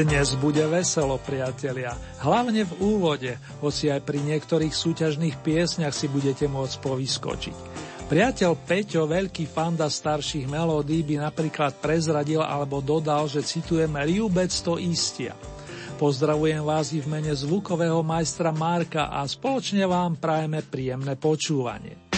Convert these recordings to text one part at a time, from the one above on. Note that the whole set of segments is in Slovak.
Dnes bude veselo, priatelia. Hlavne v úvode, hoci aj pri niektorých súťažných piesňach si budete môcť povyskočiť. Priateľ Peťo, veľký fanda starších melódií, by napríklad prezradil alebo dodal, že citujeme Riubec to istia. Pozdravujem vás i v mene zvukového majstra Marka a spoločne vám prajeme príjemné počúvanie.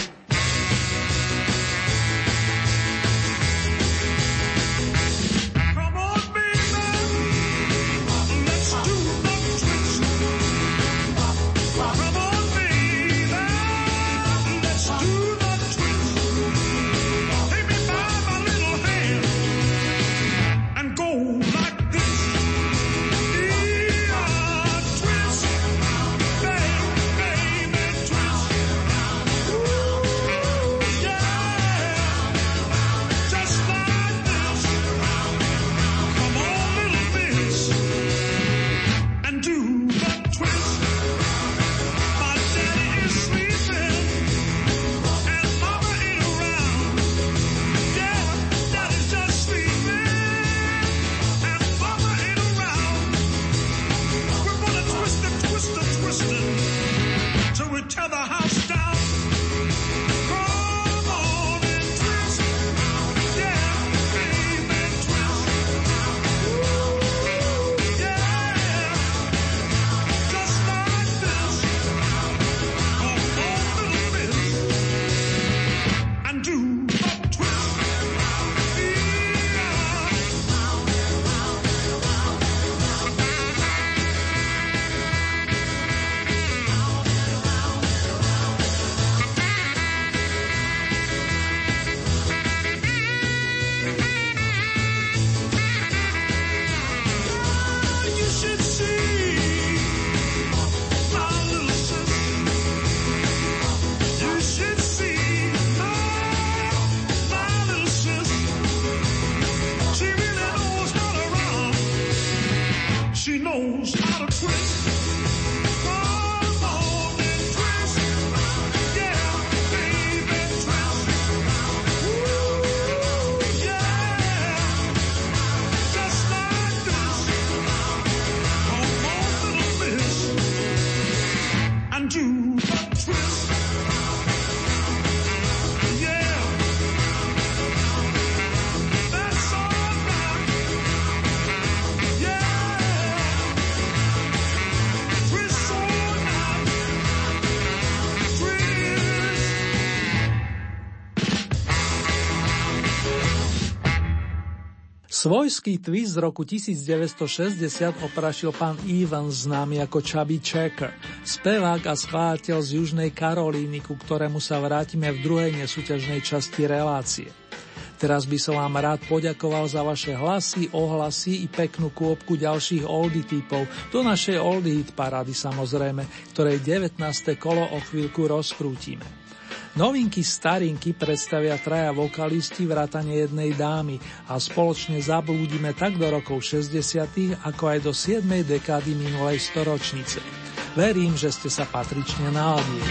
Svojský twist z roku 1960 oprašil pán Evans známy ako Chubby Checker, spevák a schváľateľ z Južnej Karolíny, ku ktorému sa vrátime v druhej nesúťažnej časti relácie. Teraz by som vám rád poďakoval za vaše hlasy, ohlasy i peknú kôpku ďalších oldie typov, do našej oldie hit parády samozrejme, ktorej 19. kolo o chvíľku rozkrútime. Novinky starinky predstavia traja vokalisti vrátane jednej dámy a spoločne zablúdime tak do rokov 60. ako aj do 7. dekády minulej storočnice. Verím, že ste sa patrične naladili.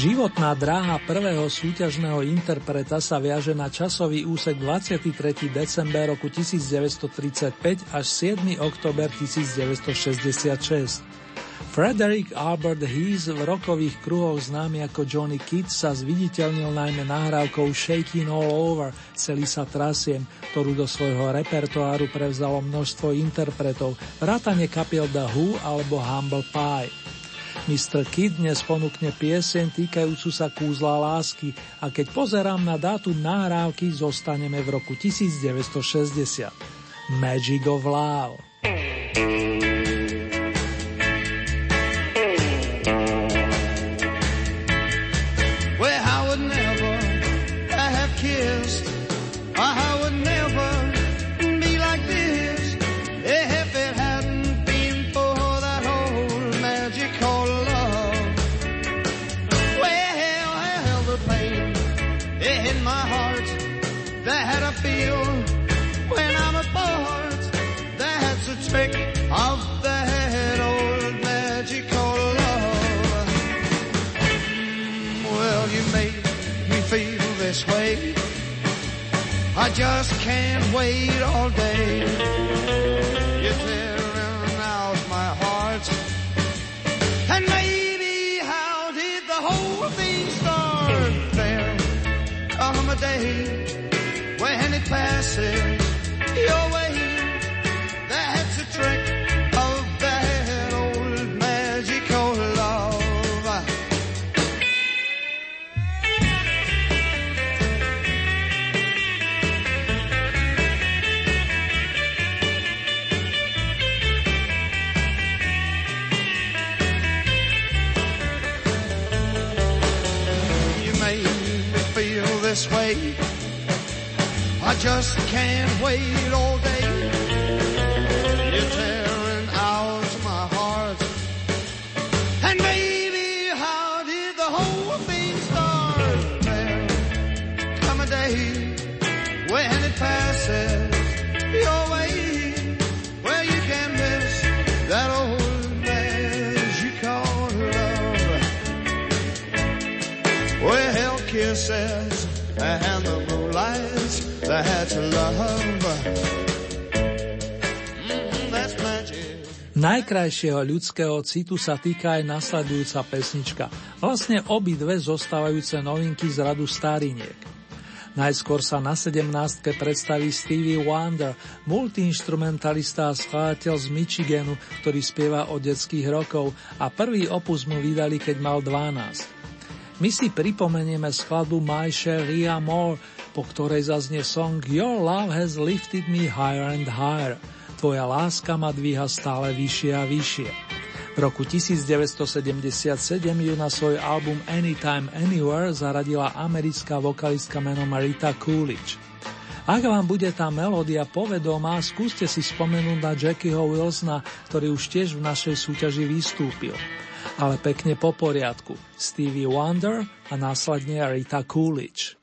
Životná dráha prvého súťažného interpreta sa viaže na časový úsek 23. december roku 1935 až 7. oktober 1966. Frederick Albert Heath v rokových kruhoch známy ako Johnny Kidd sa zviditeľnil najmä nahrávkou Shaking All Over, celý sa trasiem, ktorú do svojho repertoáru prevzalo množstvo interpretov, vrátane kapiel The Who alebo Humble Pie. Mr. Kid dnes ponúkne pieseň týkajúcu sa kúzla lásky a keď pozerám na dátum nahrávky, zostaneme v roku 1960. Magic of Love. this. I would never be like this if it hadn't been for that old magical love. Well, I held the pain in my heart that I feel when I'm apart. That's a trick of that old magical called love. Mm, well, you made me feel this way just can't wait all day. You're tearing out my heart. And maybe how did the whole thing start? There come a day when it passes just can't wait all day. Moonlight that love. Mm, Najkrajšieho ľudského citu sa týka aj nasledujúca pesnička, vlastne obidve zostávajúce novinky z radu stariniek. Najskôr sa na 17. predstaví Stevie Wonder, multiinstrumentalista a skladateľ z Michiganu, ktorý spieva od detských rokov a prvý opus mu vydali, keď mal 12. My si pripomenieme skladbu My Sharia More, po ktorej zaznie song Your Love Has Lifted Me Higher and Higher. Tvoja láska ma dvíha stále vyššie a vyššie. V roku 1977 ju na svoj album Anytime Anywhere zaradila americká vokalistka menom Rita Coolidge. Ak vám bude tá melódia povedomá, skúste si spomenúť na Jackieho Wilsona, ktorý už tiež v našej súťaži vystúpil ale pekne po poriadku. Stevie Wonder a následne Rita Coolidge.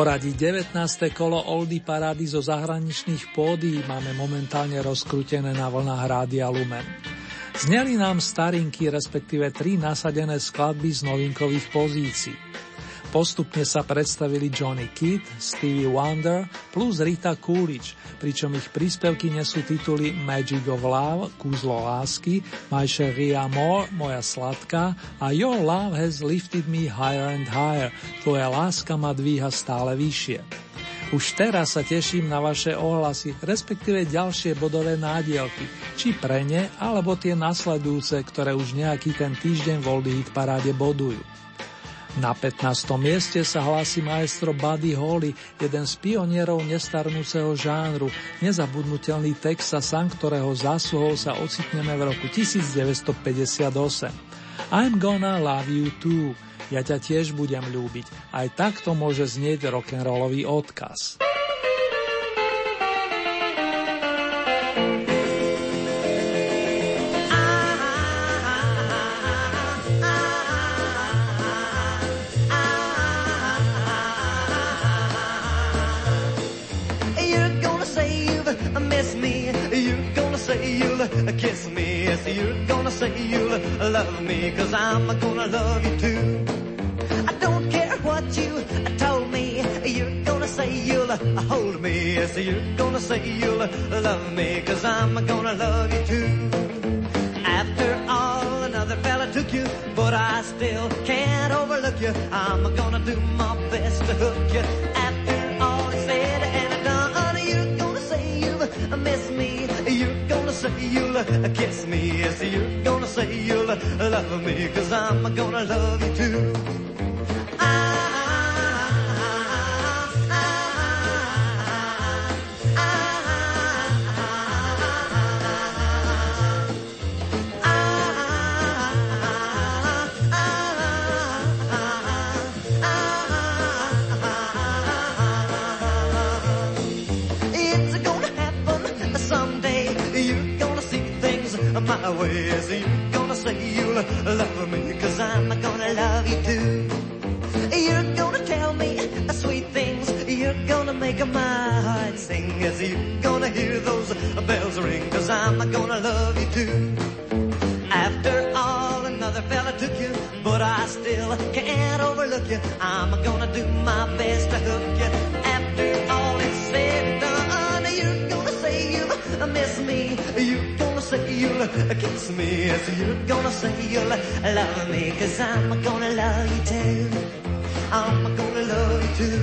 Poradí 19. kolo Oldy parády zo zahraničných pódií máme momentálne rozkrútené na vlnách Rádia Lumen. Zneli nám starinky, respektíve tri nasadené skladby z novinkových pozícií. Postupne sa predstavili Johnny Kidd, Stevie Wonder plus Rita Coolidge, pričom ich príspevky nesú tituly Magic of Love, Kúzlo lásky, My Cherie Amour, Moja sladká a Your Love Has Lifted Me Higher and Higher, Tvoja láska ma dvíha stále vyššie. Už teraz sa teším na vaše ohlasy, respektíve ďalšie bodové nádielky, či pre ne, alebo tie nasledujúce, ktoré už nejaký ten týždeň v Oldie Hit paráde bodujú. Na 15. mieste sa hlási maestro Buddy Holly, jeden z pionierov nestarnúceho žánru, nezabudnutelný Texasan, ktorého zásluhou sa ocitneme v roku 1958. I'm gonna love you too. Ja ťa tiež budem ľúbiť. Aj takto môže znieť rock'n'rollový odkaz. kiss me. Yes, you're gonna say you'll love me, cause I'm gonna love you too. I don't care what you told me, you're gonna say you'll hold me. Yes, you're gonna say you'll love me, cause I'm gonna love you too. After all, another fella took you, but I still can't overlook you. I'm gonna do my best to hook you. After all is said and done, you're gonna say you'll miss me. You're gonna say you'll kiss me. Yes, you're gonna say you'll love me, cause I'm gonna love you too. Gonna hear those bells ring, cause I'm gonna love you too. After all, another fella took you, but I still can't overlook you. I'm gonna do my best to hook you. After all is said and done, you're gonna say you miss me. You're gonna say you'll kiss me. Yes, you're gonna say you'll love me, cause I'm gonna love you too. I'm gonna love you too.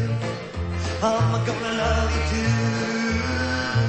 I'm gonna love you too. Yeah.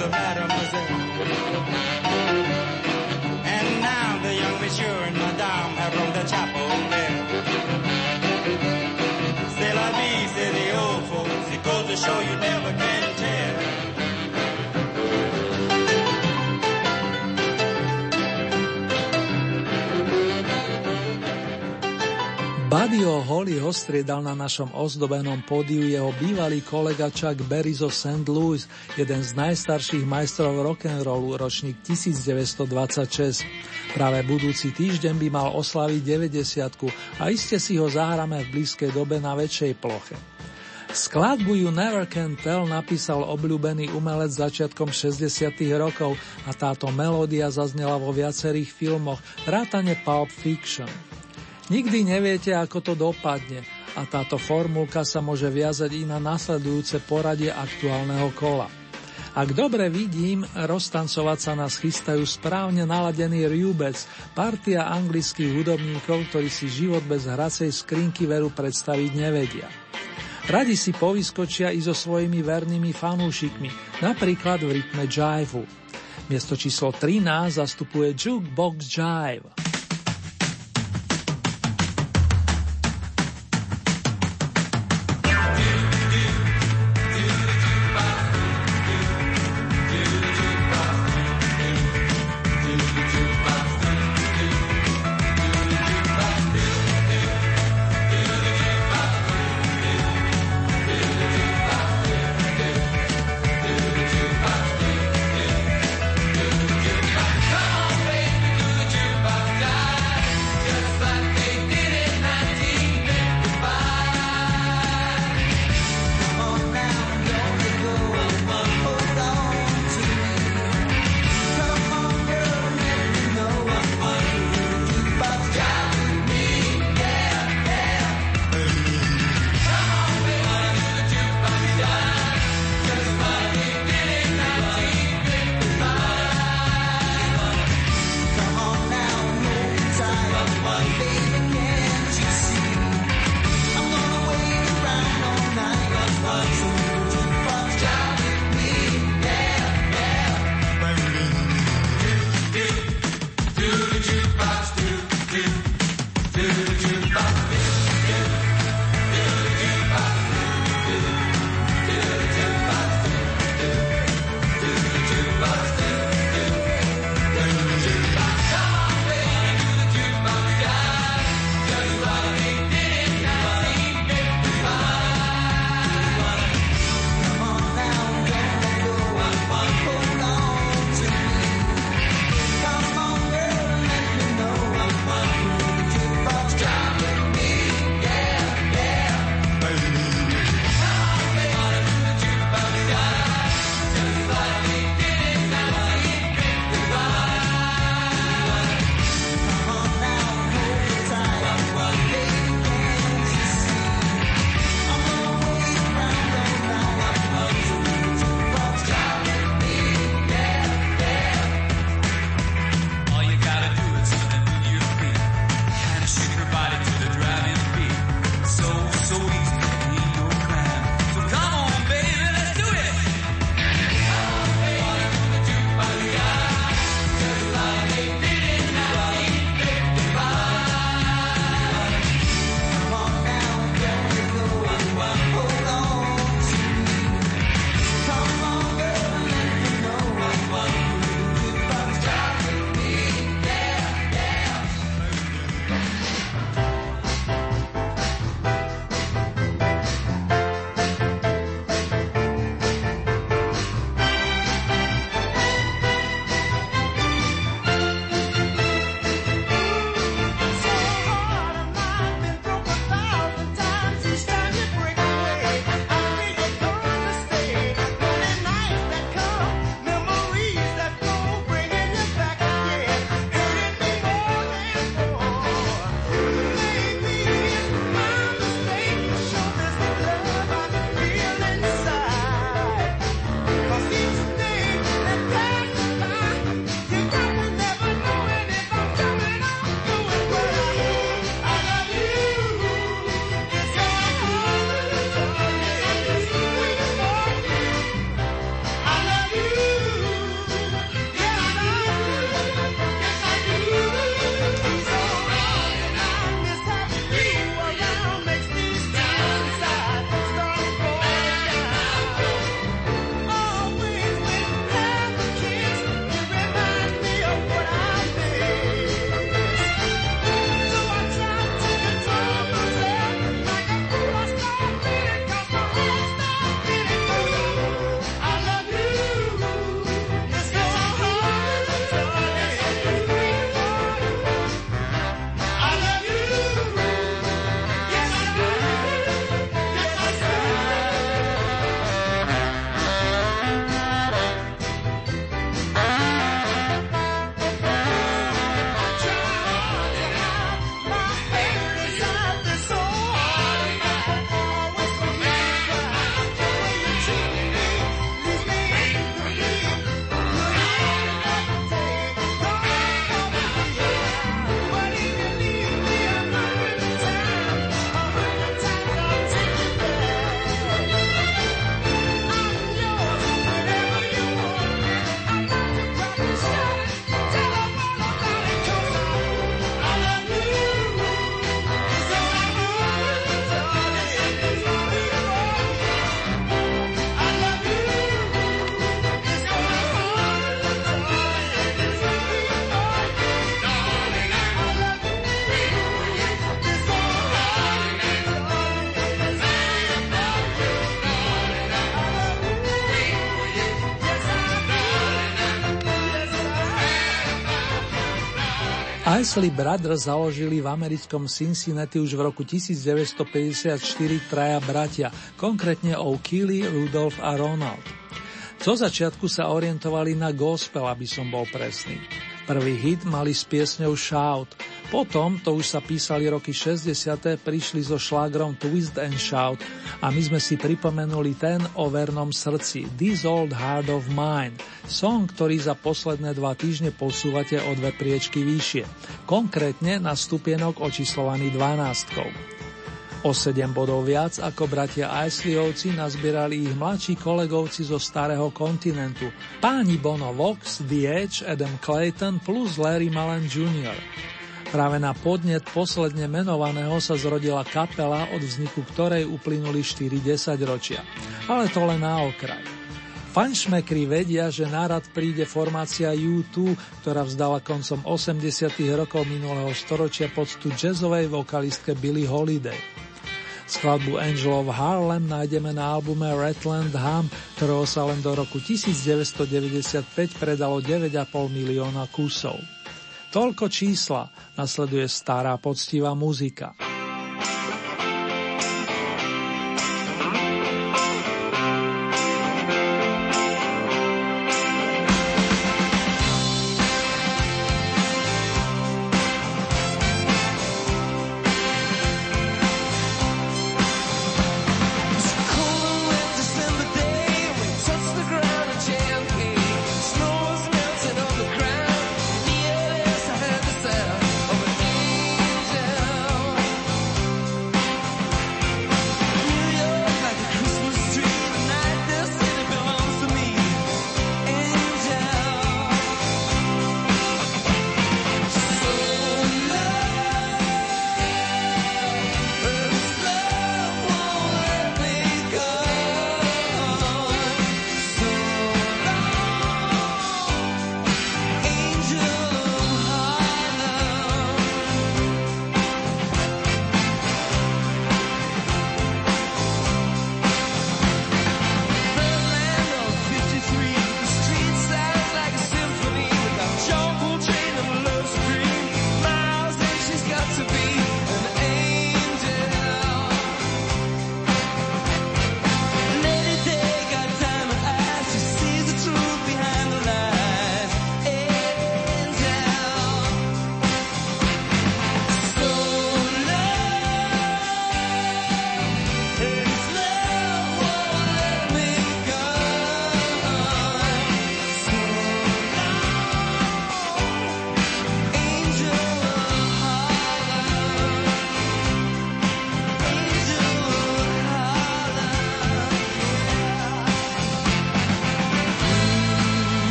Truly love the mademoiselle. Buddyho Holly ostriedal na našom ozdobenom pódiu jeho bývalý kolega Chuck Berry zo St. Louis, jeden z najstarších majstrov rock'n'rollu, ročník 1926. Práve budúci týždeň by mal oslaviť 90 a iste si ho zahráme v blízkej dobe na väčšej ploche. Skladbu You Never Can Tell napísal obľúbený umelec začiatkom 60. rokov a táto melódia zaznela vo viacerých filmoch, vrátane Pulp Fiction. Nikdy neviete, ako to dopadne a táto formulka sa môže viazať i na nasledujúce poradie aktuálneho kola. Ak dobre vidím, roztancovať sa nás chystajú správne naladený Rubec, partia anglických hudobníkov, ktorí si život bez hracej skrinky veru predstaviť nevedia. Radi si povyskočia i so svojimi vernými fanúšikmi, napríklad v rytme jive. Miesto číslo 13 zastupuje Jukebox Jive. Isley Brothers založili v americkom Cincinnati už v roku 1954 traja bratia, konkrétne O'Keely, Rudolf a Ronald. Co začiatku sa orientovali na gospel, aby som bol presný. Prvý hit mali s piesňou Shout. Potom, to už sa písali roky 60. prišli so šlágrom Twist and Shout a my sme si pripomenuli ten o vernom srdci This Old Heart of Mine, song, ktorý za posledné dva týždne posúvate o dve priečky vyššie, konkrétne na stupienok očíslovaný 12. O 7 bodov viac ako bratia Isleyovci nazbierali ich mladší kolegovci zo starého kontinentu, páni Bono Vox, The Edge, Adam Clayton plus Larry Mullen Jr. Práve na podnet posledne menovaného sa zrodila kapela, od vzniku ktorej uplynuli 4 ročia. Ale to len na okraj. Fanšmekri vedia, že nárad príde formácia U2, ktorá vzdala koncom 80. rokov minulého storočia poctu jazzovej vokalistke Billie Holiday. Skladbu Angel of Harlem nájdeme na albume Redland Ham, ktorého sa len do roku 1995 predalo 9,5 milióna kusov. Toľko čísla, nasleduje stará poctivá muzika.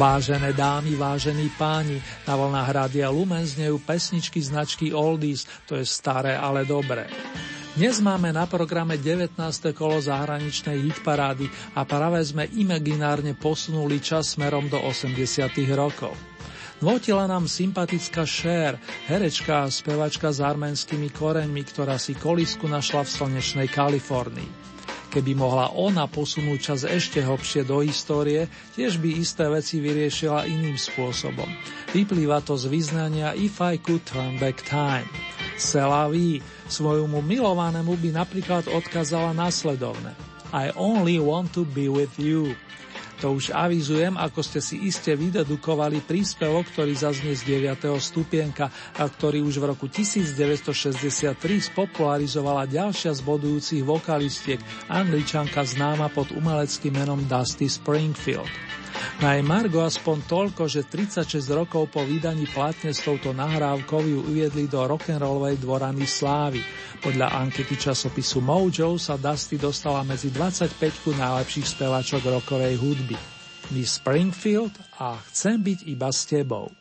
Vážené dámy, vážení páni, na vlnách Rádia Lumen znejú pesničky značky Oldies, to je staré, ale dobré. Dnes máme na programe 19. kolo zahraničnej hitparády a práve sme imaginárne posunuli čas smerom do 80. rokov. Notila nám sympatická Cher, herečka a spevačka s arménskymi koreňmi, ktorá si kolisku našla v slnečnej Kalifornii. Keby mohla ona posunúť čas ešte hlbšie do histórie, tiež by isté veci vyriešila iným spôsobom. Vyplýva to z vyznania If I Could Turn Back Time. Selaví svojmu milovanému by napríklad odkazala nasledovne. I only want to be with you. To už avizujem, ako ste si iste vydedukovali príspevok, ktorý zaznie z 9. stupienka a ktorý už v roku 1963 spopularizovala ďalšia z bodujúcich vokalistiek, angličanka známa pod umeleckým menom Dusty Springfield. Na jej Margo aspoň toľko, že 36 rokov po vydaní platne s touto nahrávkou ju uviedli do rock'n'rollovej dvorany slávy. Podľa ankety časopisu Mojo sa Dusty dostala medzi 25 najlepších spevačok rockovej hudby. Miss Springfield a Chcem byť iba s tebou.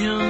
illusion.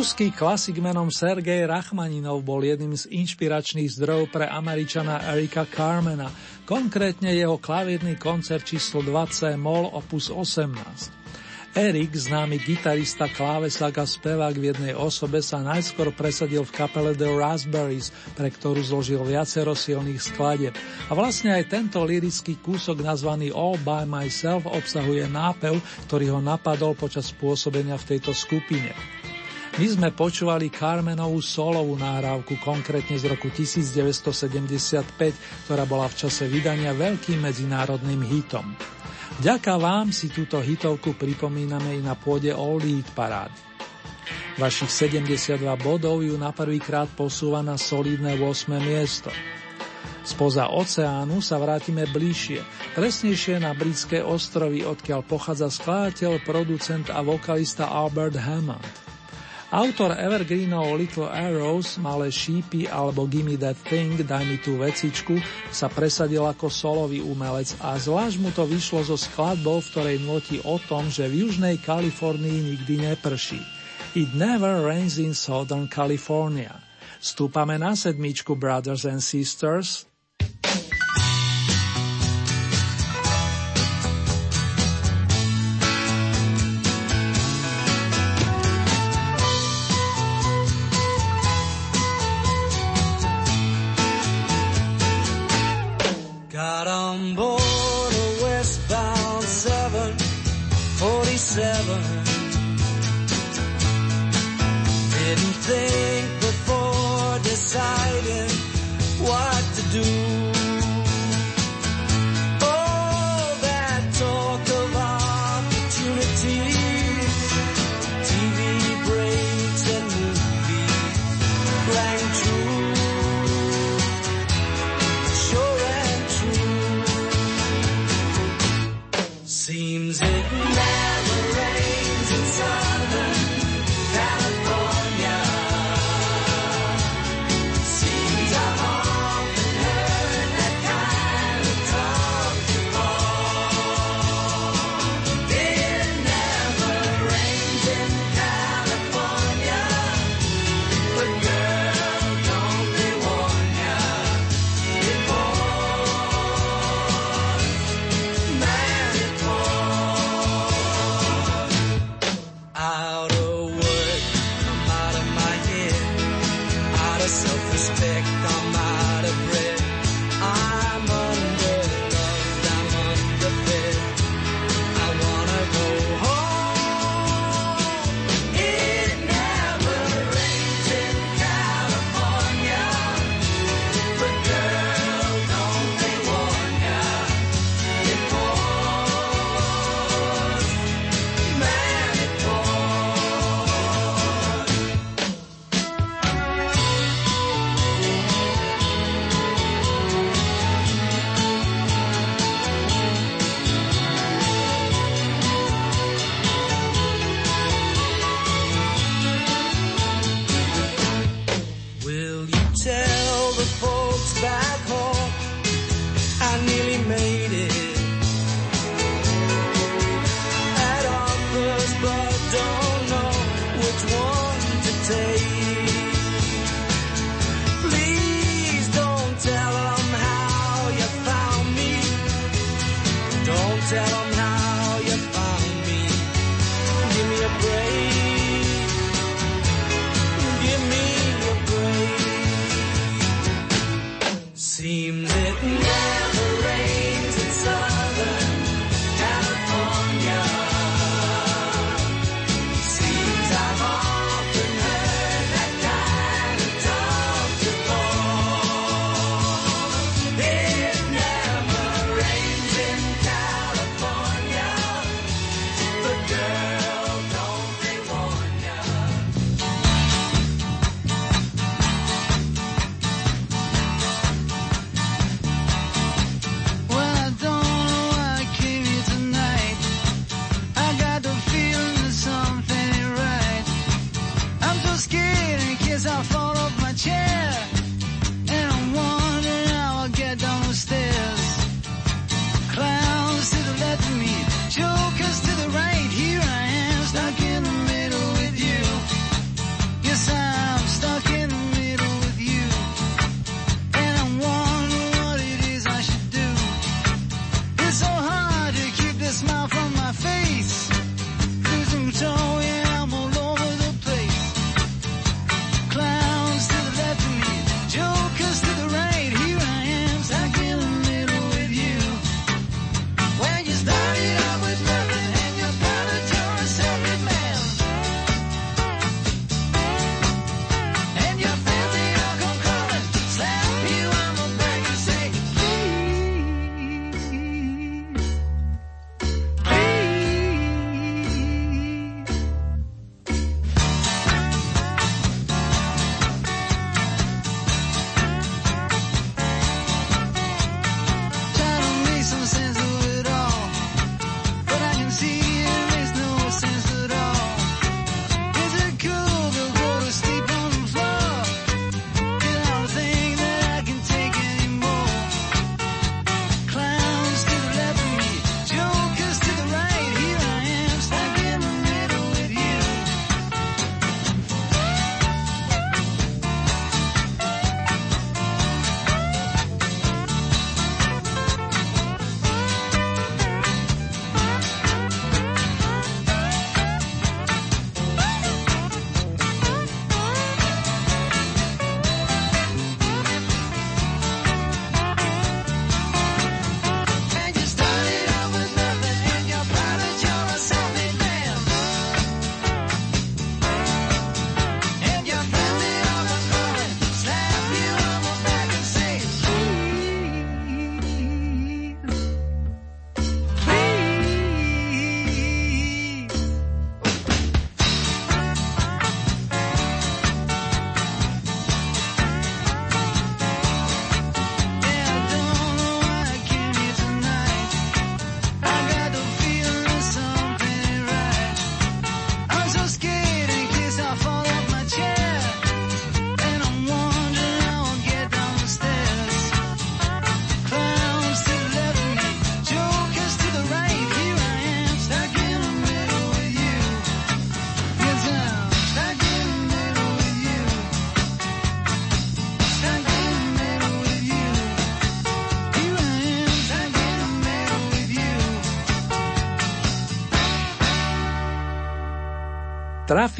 Ruský klasik menom Sergej Rachmaninov bol jedným z inšpiračných zdrojov pre američana Erika Carmena, konkrétne jeho klavírny koncert číslo 2C mol opus 18. Erik, známy gitarista, klávesák a spevák v jednej osobe, sa najskôr presadil v kapele The Raspberries, pre ktorú zložil viacero silných skladeb. A vlastne aj tento lirický kúsok nazvaný All by Myself obsahuje nápev, ktorý ho napadol počas pôsobenia v tejto skupine. My sme počúvali Carmenovú solovú náhrávku, konkrétne z roku 1975, ktorá bola v čase vydania veľkým medzinárodným hitom. Ďaká vám si túto hitovku pripomíname i na pôde All Lead parády. Vašich 72 bodov ju na prvýkrát posúva na solidné 8. miesto. Spoza oceánu sa vrátime bližšie, presnejšie na britské ostrovy, odkiaľ pochádza skladateľ, producent a vokalista Albert Hammond. Autor Evergreenov Little Arrows, Malé šípy alebo Gimme That Thing, Daj mi tú vecičku, sa presadil ako solový umelec a zvlášť mu to vyšlo zo skladbou, v ktorej notí o tom, že v južnej Kalifornii nikdy neprší. It never rains in Southern California. Stúpame na sedmičku Brothers and Sisters.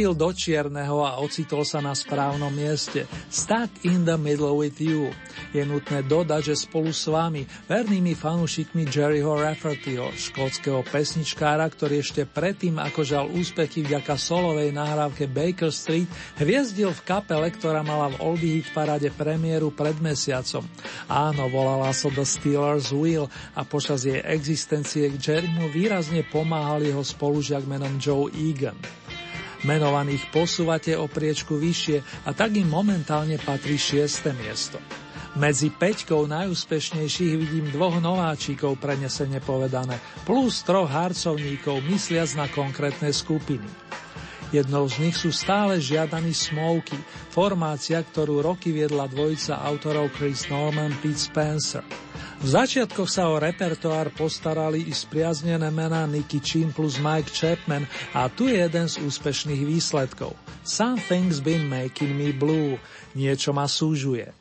Trafil do čierneho a ocitol sa na správnom mieste. Stuck in the middle with you. Je nutné dodať, že spolu s vami, vernými fanúšikmi Jerryho Raffertyho, škótskeho pesničkára, ktorý ešte predtým, ako žal úspechy vďaka solovej nahrávke Baker Street, hviezdil v kapele, ktorá mala v Oldie Hit parade premiéru pred mesiacom. Áno, volala sa The Steelers Wheel a počas jej existencie k Jerrymu výrazne pomáhal jeho spolužiak menom Joe Egan. Menovaných posúvate o priečku vyššie a tak im momentálne patrí šieste miesto. Medzi peťkou najúspešnejších vidím dvoch nováčikov prenesene povedané, plus troch harcovníkov mysliac na konkrétne skupiny. Jednou z nich sú stále žiadaní Smoky, formácia, ktorú roky viedla dvojica autorov Chris Norman Pete Spencer – v začiatkoch sa o repertoár postarali i spriaznené mená Nicky Chin plus Mike Chapman a tu je jeden z úspešných výsledkov. Something's been making me blue. Niečo ma súžuje.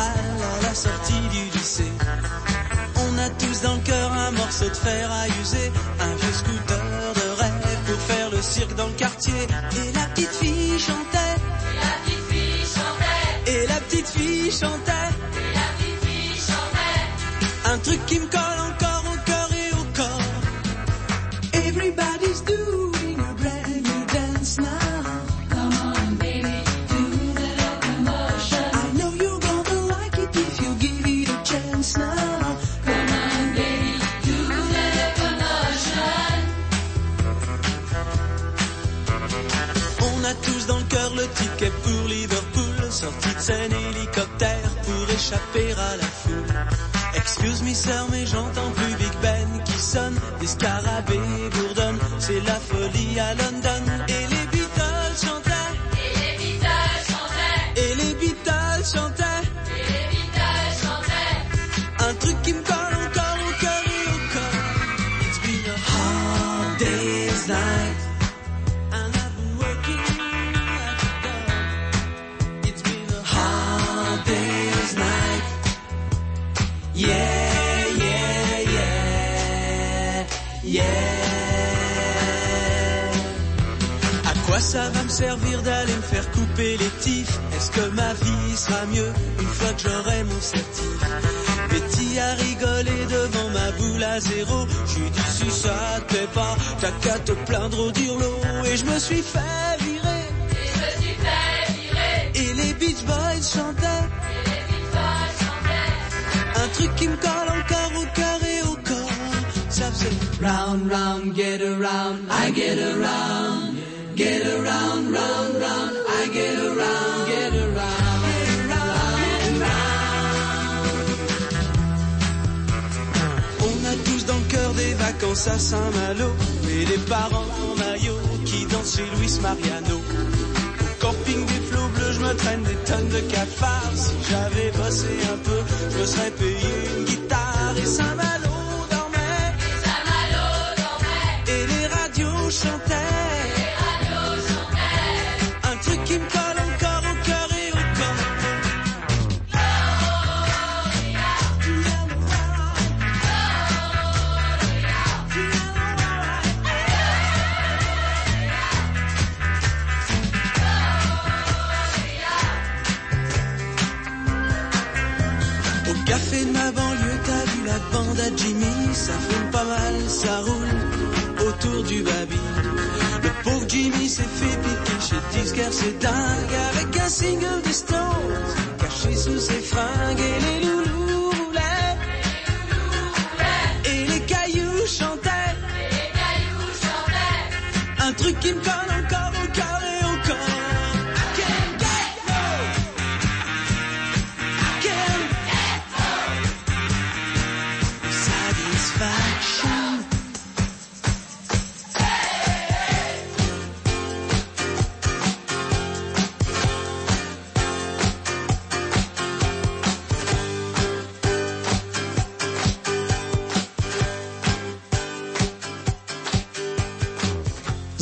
à la sortie du lycée. On a tous dans le cœur un morceau de fer à user, un vieux scooter. Pour Liverpool, sortie de scène hélicoptère pour échapper à la foule. Excuse me sœur, mais j'entends plus Big Ben qui sonne, des scarabées bourdonnent, c'est la folie à London. D'aller me faire couper les tifs Est-ce que ma vie sera mieux une fois que j'aurai mon certif? Betty a rigolé devant ma boule à zéro. J'ai dit si ça te plaît pas, t'as qu'à te plaindre au durlot. Et je me suis fait virer. Et je me suis fait virer, Et les Beach Boys chantaient et les Beatles chantaient. un truc qui me colle encore au cœur et au corps. Ça faisait round, round, get around, I get around. Get around, round, round, I get around, get around. round, round. On a tous dans le cœur des vacances à Saint-Malo et les parents en maillot qui dansent chez Luis Mariano. Au camping des flots bleus, je me traîne des tonnes de cafards. Si j'avais bossé un peu, je me serais payé une guitare et Saint-Malo Jimmy, ça fume pas mal, ça roule autour du baby. Le pauvre Jimmy s'est fait piquer chez Disquaire, c'est dingue, avec un single des Stones, caché sous ses fringues, et les loulous roulaient, et les cailloux chantaient, Les cailloux chantaient, un truc qui me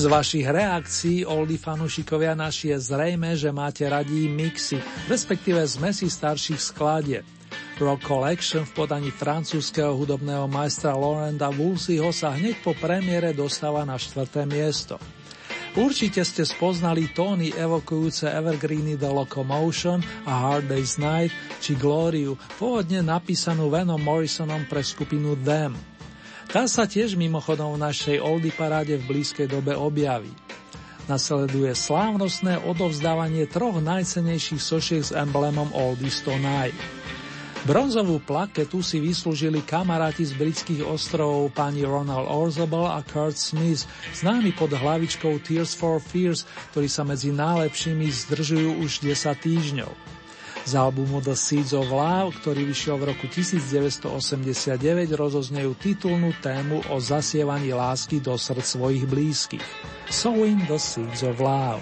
vašich reakcií, oldy fanúšikovia naši, je zrejme, že máte radí mixy, respektíve zmesi starších skladieb. Rock Collection v podaní francúzského hudobného majstra Laurenda Woolseyho sa hneď po premiére dostáva na štvrté miesto. Určite ste spoznali tóny evokujúce Evergreeny The Locomotion a Hard Day's Night či Gloriu, pôvodne napísanú Venom Morrisonom pre skupinu Them. Tá sa tiež mimochodom v našej Oldie paráde v blízkej dobe objaví. Nasleduje slávnostné odovzdávanie troch najcenejších sošiek s emblémom Oldies Tonight. Bronzovú plaketu si vyslúžili kamaráti z britských ostrovov pani Ronald Orzabal a Kurt Smith, známi pod hlavičkou Tears for Fears, ktorí sa medzi najlepšími zdržujú už 10 týždňov. Z albumu The Seeds of Love, ktorý vyšiel v roku 1989, rozoznejú titulnú tému o zasievaní lásky do srdc svojich blízkych. Sowing the Seeds of Love.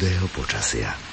Každého počasia.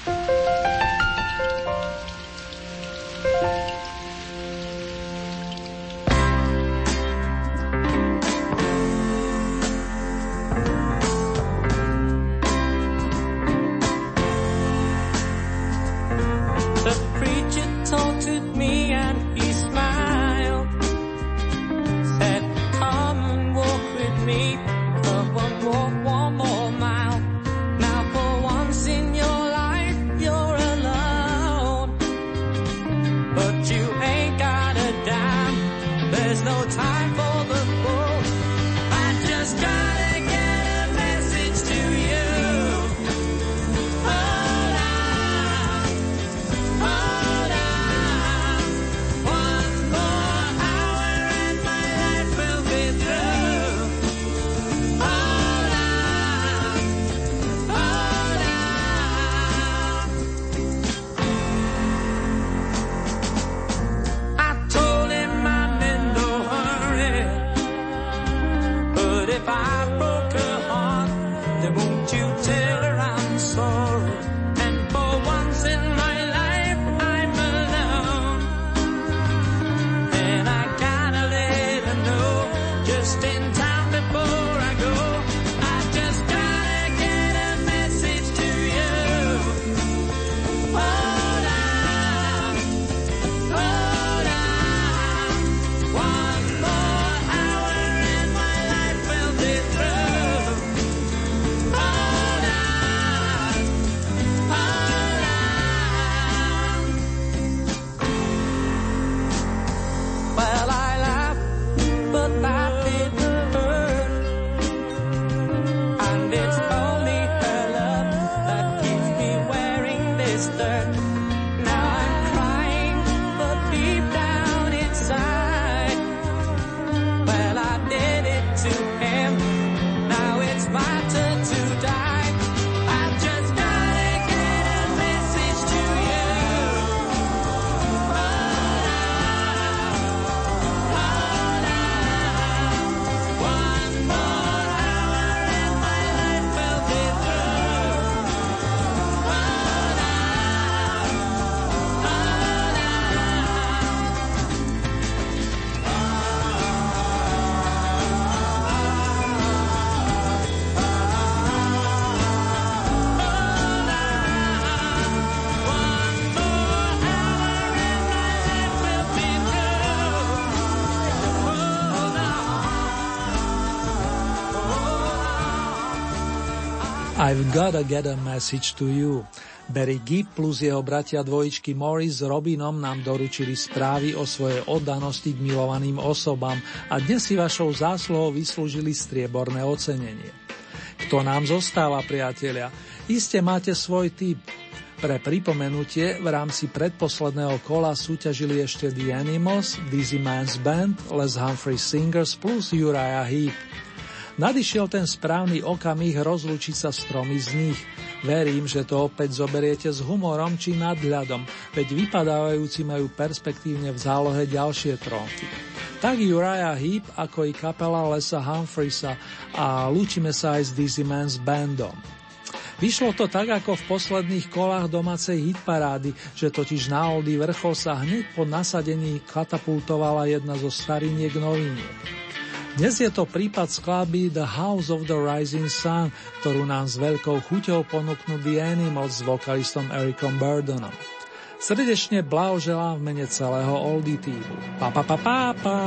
Gotta get a message to you. Barry Gibb plus jeho bratia dvojičky Morris s Robinom nám doručili správy o svojej oddanosti k milovaným osobám a dnes si vašou zásluhou vyslúžili strieborné ocenenie. Kto nám zostáva, priatelia? Iste máte svoj typ. Pre pripomenutie v rámci predposledného kola súťažili ešte The Animals, Dizzy Man's Band, Les Humphrey Singers plus Uriah Heep. Nadišiel ten správny okamih rozlučiť sa s tromi z nich. Verím, že to opäť zoberiete s humorom či nadhľadom, veď vypadávajúci majú perspektívne v zálohe ďalšie trónky. Tak Uriah Heep, ako i kapela Lesa Humphreys a lúčime sa aj s Dizzy Man's bandom. Vyšlo to tak ako v posledných kolách domácej hitparády, že totiž na Oldy vrchol sa hneď po nasadení katapultovala jedna zo stariniek noviniek. Dnes je to prípad skladby The House of the Rising Sun, ktorú nám s veľkou chuťou ponúknú The Animals s vokalistom Ericom Burdonom. Srdečne blahoželám v mene celého Oldie týmu. Pa, pa, pa, pa, pa.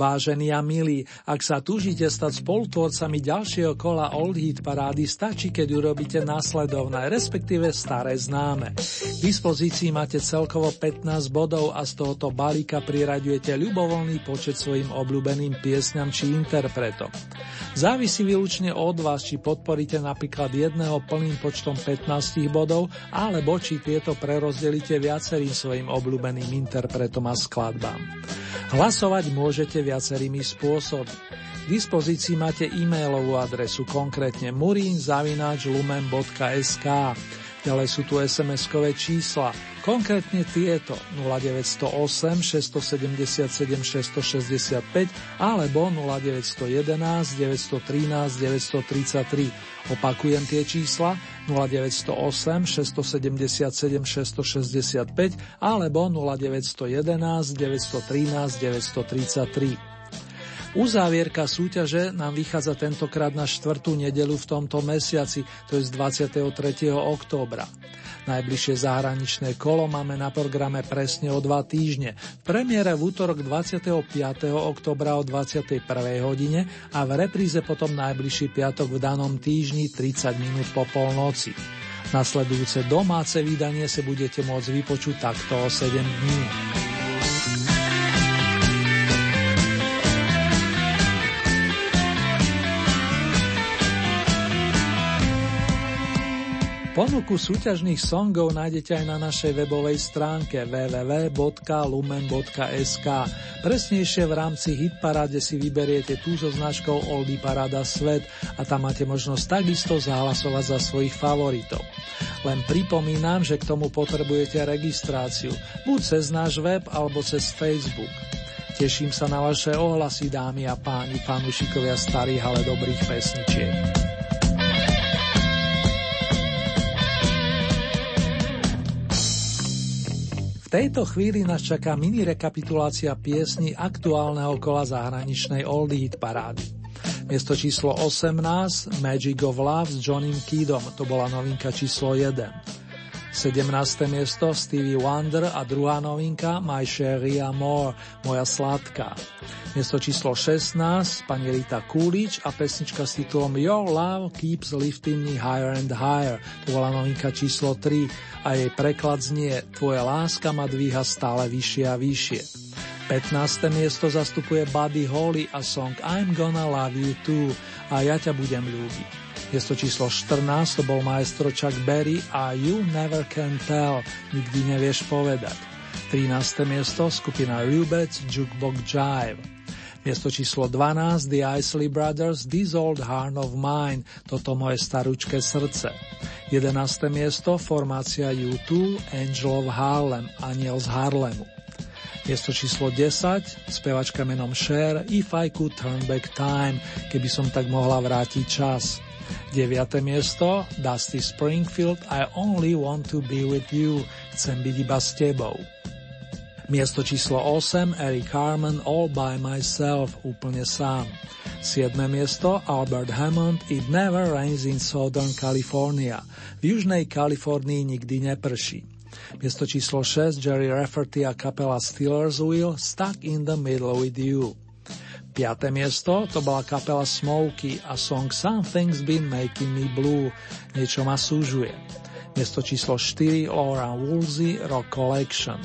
Vážení a milí, ak sa túžite stať spolutvorcami ďalšieho kola Old Heat parády, stačí, keď urobíte následovné, respektíve staré známe. V dispozícii máte celkovo 15 bodov a z tohoto balíka priraďujete ľubovoľný počet svojim obľúbeným piesňam či interpretom. Závisí výlučne od vás, či podporíte napríklad jedného plným počtom 15 bodov, alebo či tieto prerozdelíte viacerým svojim obľúbeným interpretom a skladbám. Hlasovať môžete viacerými spôsobmi. K dispozícii máte e-mailovú adresu, konkrétne murinzavináčlumen.sk. Ďalej sú tu SMS-kové čísla, konkrétne tieto 0908 677 665 alebo 0911 913 933. Opakujem tie čísla 0908 677 665 alebo 0911 913 933. Uzávierka súťaže nám vychádza tentokrát na štvrtú nedelu v tomto mesiaci, to je z 23. októbra. Najbližšie zahraničné kolo máme na programe presne o dva týždne. V premiére v útorok 25. oktobra o 21. hodine a v repríze potom najbližší piatok v danom týždni 30 minút po polnoci. Nasledujúce domáce vydanie si budete môcť vypočuť takto o 7 dní. Ponuku súťažných songov nájdete aj na našej webovej stránke www.lumen.sk. Presnejšie v rámci Hitparáde si vyberiete tú so značkou Oldy Parada Svet a tam máte možnosť takisto zahlasovať za svojich favoritov. Len pripomínam, že k tomu potrebujete registráciu, buď cez náš web alebo cez Facebook. Teším sa na vaše ohlasy, dámy a páni, fanúšikovia starých, ale dobrých pesničiek. Tejto chvíli nás čaká mini rekapitulácia piesni aktuálneho kola zahraničnej Old Hit parády. Miesto číslo 18 Magic of Love s Johnem Keedom, to bola novinka číslo 1. 17. miesto Stevie Wonder a druhá novinka My Sherry More, Moja sladká. Miesto číslo 16 pani Rita Coolidge a pesnička s titulom Your Love Keeps Lifting Me Higher and Higher, to bola novinka číslo 3 a jej preklad znie Tvoja láska ma dvíha stále vyššie a vyššie. 15. miesto zastupuje Buddy Holly a song I'm Gonna Love You Too a ja ťa budem ľúbiť. Miesto číslo 14 to bol maestro Chuck Berry a You Never Can Tell, nikdy nevieš povedať. 13. miesto skupina Rubets Jukebox Jive. Miesto číslo 12 The Isley Brothers This Old Heart of Mine, toto moje staručké srdce. 11. miesto formácia U2 Angel of Harlem, Aniel z Harlemu. Miesto číslo 10 spevačka menom Cher If I Could Turn Back Time, keby som tak mohla vrátiť čas. 9. miesto Dusty Springfield I Only Want to Be With You, chcem byť iba s tebou. Miesto číslo 8 Eric Carmen All By Myself, úplne sám. 7. miesto Albert Hammond It Never Rains in Southern California. V južnej Kalifornii nikdy neprší. Miesto číslo 6 Jerry Rafferty a kapela Steelers Wheel Stuck in the Middle with You. 5. miesto to bola kapela Smokey a song Something's Been Making Me Blue, niečo ma súžuje. Miesto číslo 4 Laura Woolsey Rock Collection.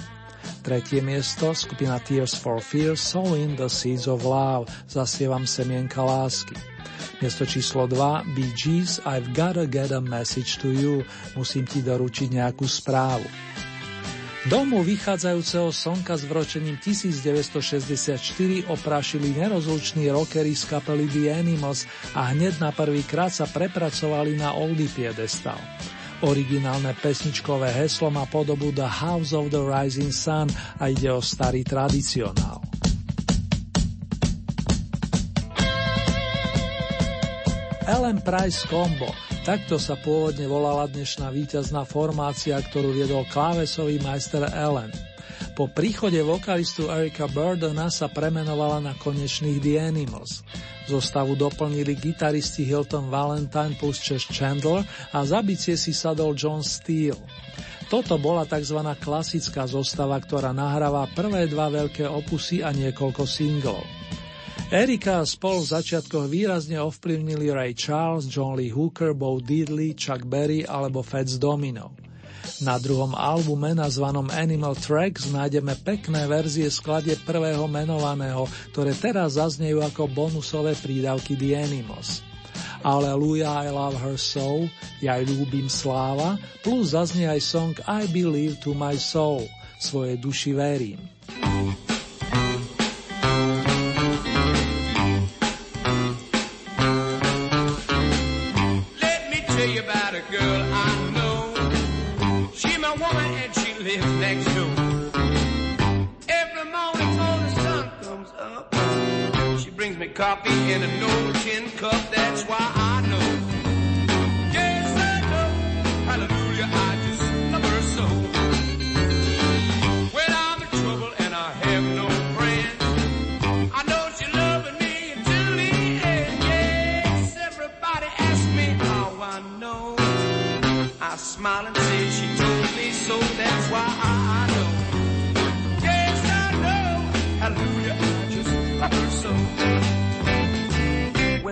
Tretie miesto, skupina Tears for Fears, Sowing the Seeds of Love, zasievam semienka lásky. Miesto číslo 2, Bee Gees, I've gotta get a message to you, musím ti doručiť nejakú správu. Domu vychádzajúceho sonka s vročením 1964 oprášili nerozluční rockery z kapely The Animals a hneď na prvý krát sa prepracovali na oldie piedestal. Originálne pesničkové heslo má podobu The House of the Rising Sun a ide o starý tradicionál. Ellen Price Combo, takto sa pôvodne volala dnešná víťazná formácia, ktorú viedol klávesový majster Ellen. Po príchode vokalistu Erika Burdona sa premenovala na konečných The Animals. Zostavu doplnili gitaristi Hilton Valentine plus Chess Chandler a za bicie si sadol John Steele. Toto bola tzv. klasická zostava, ktorá nahráva prvé dva veľké opusy a niekoľko singlov. Erika spolu v začiatkoch výrazne ovplyvnili Ray Charles, John Lee Hooker, Bo Diddley, Chuck Berry alebo Fats Domino. Na druhom albume nazvanom Animal Tracks nájdeme pekné verzie skladie prvého menovaného, ktoré teraz zaznejú ako bonusové prídavky The Animals. Aleluja, I love her so, ja ľúbim sláva, plus zaznie aj song I believe to my soul, svoje duši verím. Coffee in an old tin cup, that's why I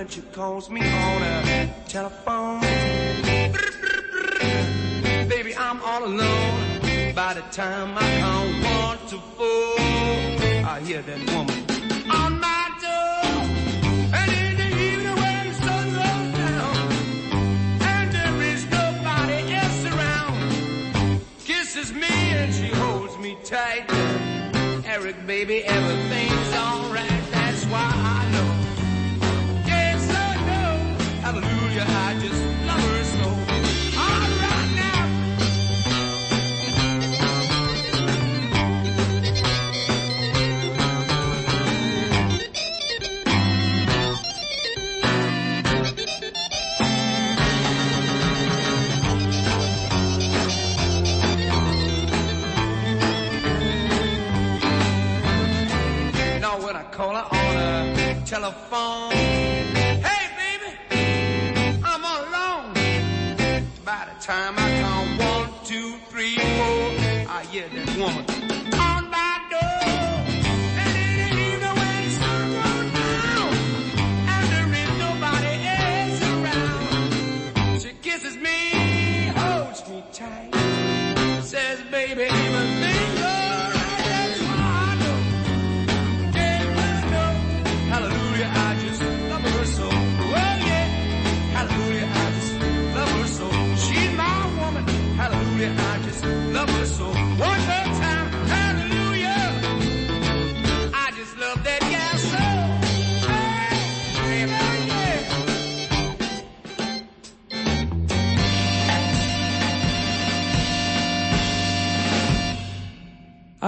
when she calls me on a telephone. Baby, I'm all alone. By the time I count one to four, I hear that woman on my door. And in the evening when the sun goes down, and there is nobody else around, kisses me and she holds me tight. Eric, baby, everything's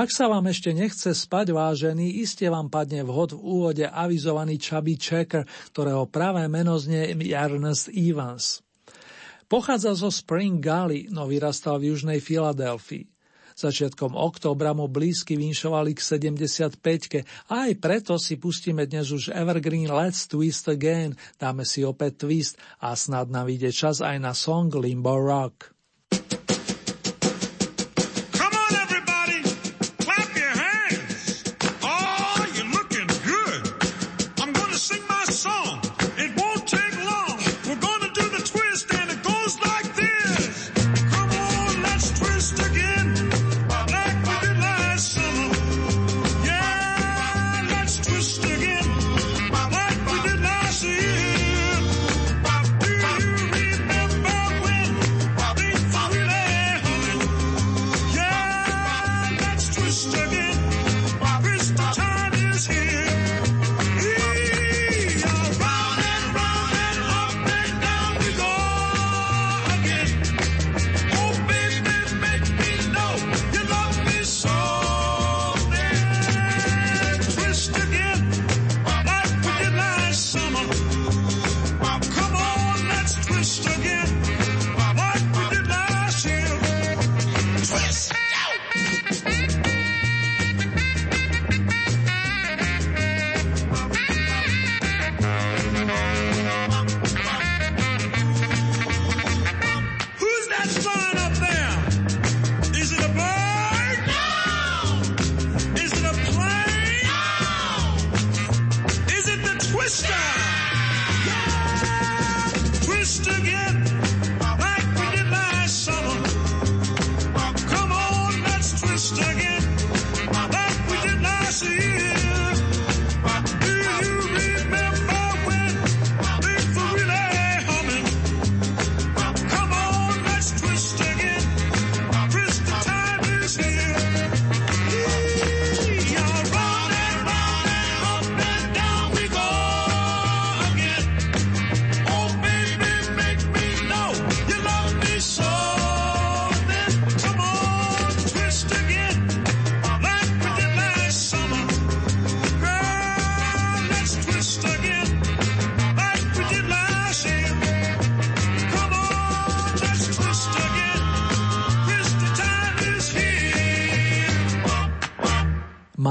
Ak sa vám ešte nechce spať vážený, iste vám padne vhod v úvode avizovaný Chubby Checker, ktorého pravé meno znie Ernest Evans. Pochádza zo Spring Gully, no vyrastal v južnej Filadelfii. Začiatkom októbra mu blízky vinšovali k 75 a aj preto si pustíme dnes už Evergreen Let's Twist Again, dáme si opäť twist a snad nám vyjde čas aj na song Limbo Rock.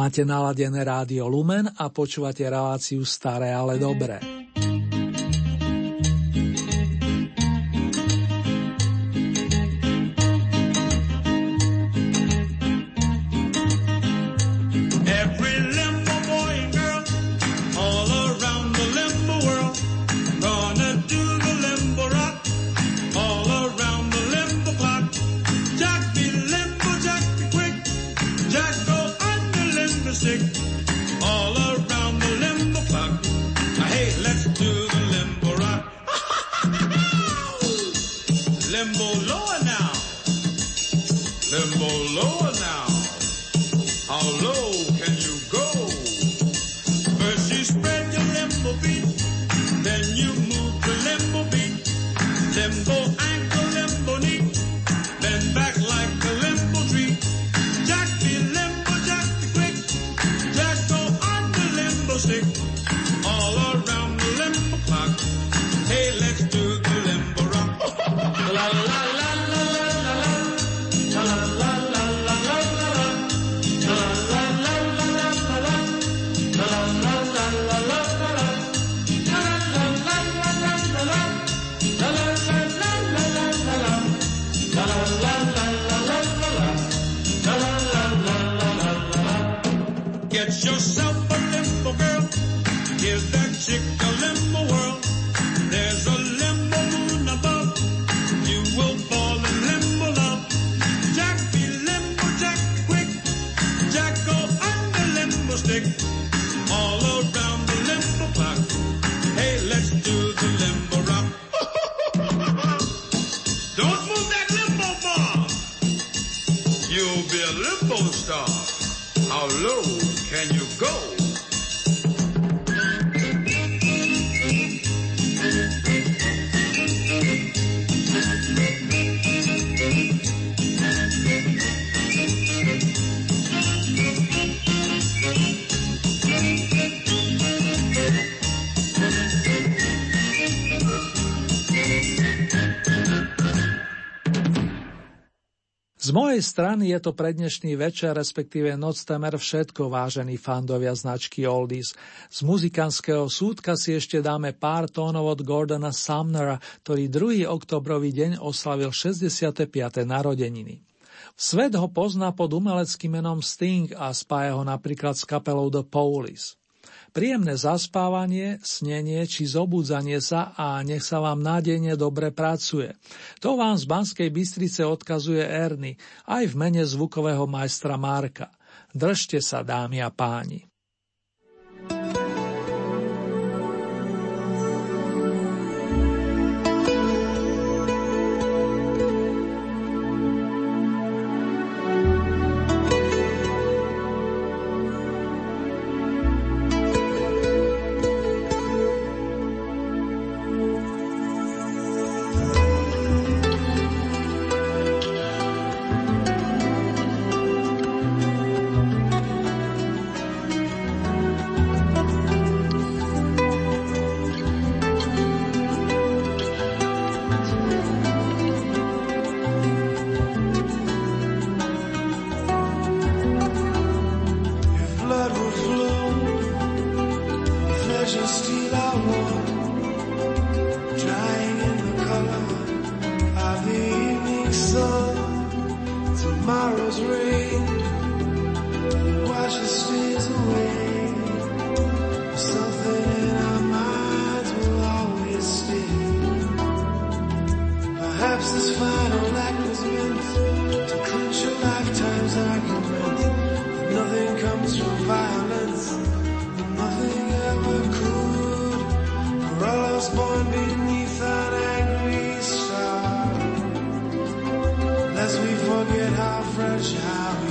Máte naladené rádio Lumen a počúvate reláciu Staré, ale dobré. Get yourself a limbo girl. Give that chick a limbo world. There's a limbo moon above. You will fall in limbo love. Jack be limbo, Jack quick. Jack go under limbo stick. All around the limbo clock. Hey, let's do the limbo rock. Don't move that limbo bar. You'll be a limbo star. How low? Can you mojej strany je to prednešný večer, respektíve noc temer všetko, vážení fandovia značky Oldies. Z muzikantského súdka si ešte dáme pár tónov od Gordona Sumnera, ktorý 2. oktobrový deň oslavil 65. narodeniny. Svet ho pozná pod umeleckým menom Sting a spája ho napríklad s kapelou The Police. Príjemné zaspávanie, snenie či zobudzanie sa a nech sa vám nádejne dobre pracuje. To vám z Banskej Bystrice odkazuje Erny, aj v mene zvukového majstra Marka. Držte sa, dámy a páni. was born beneath an angry star. Lest we forget how fragile.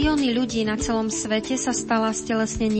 Milióny ľudí na celom svete sa stala stelesnením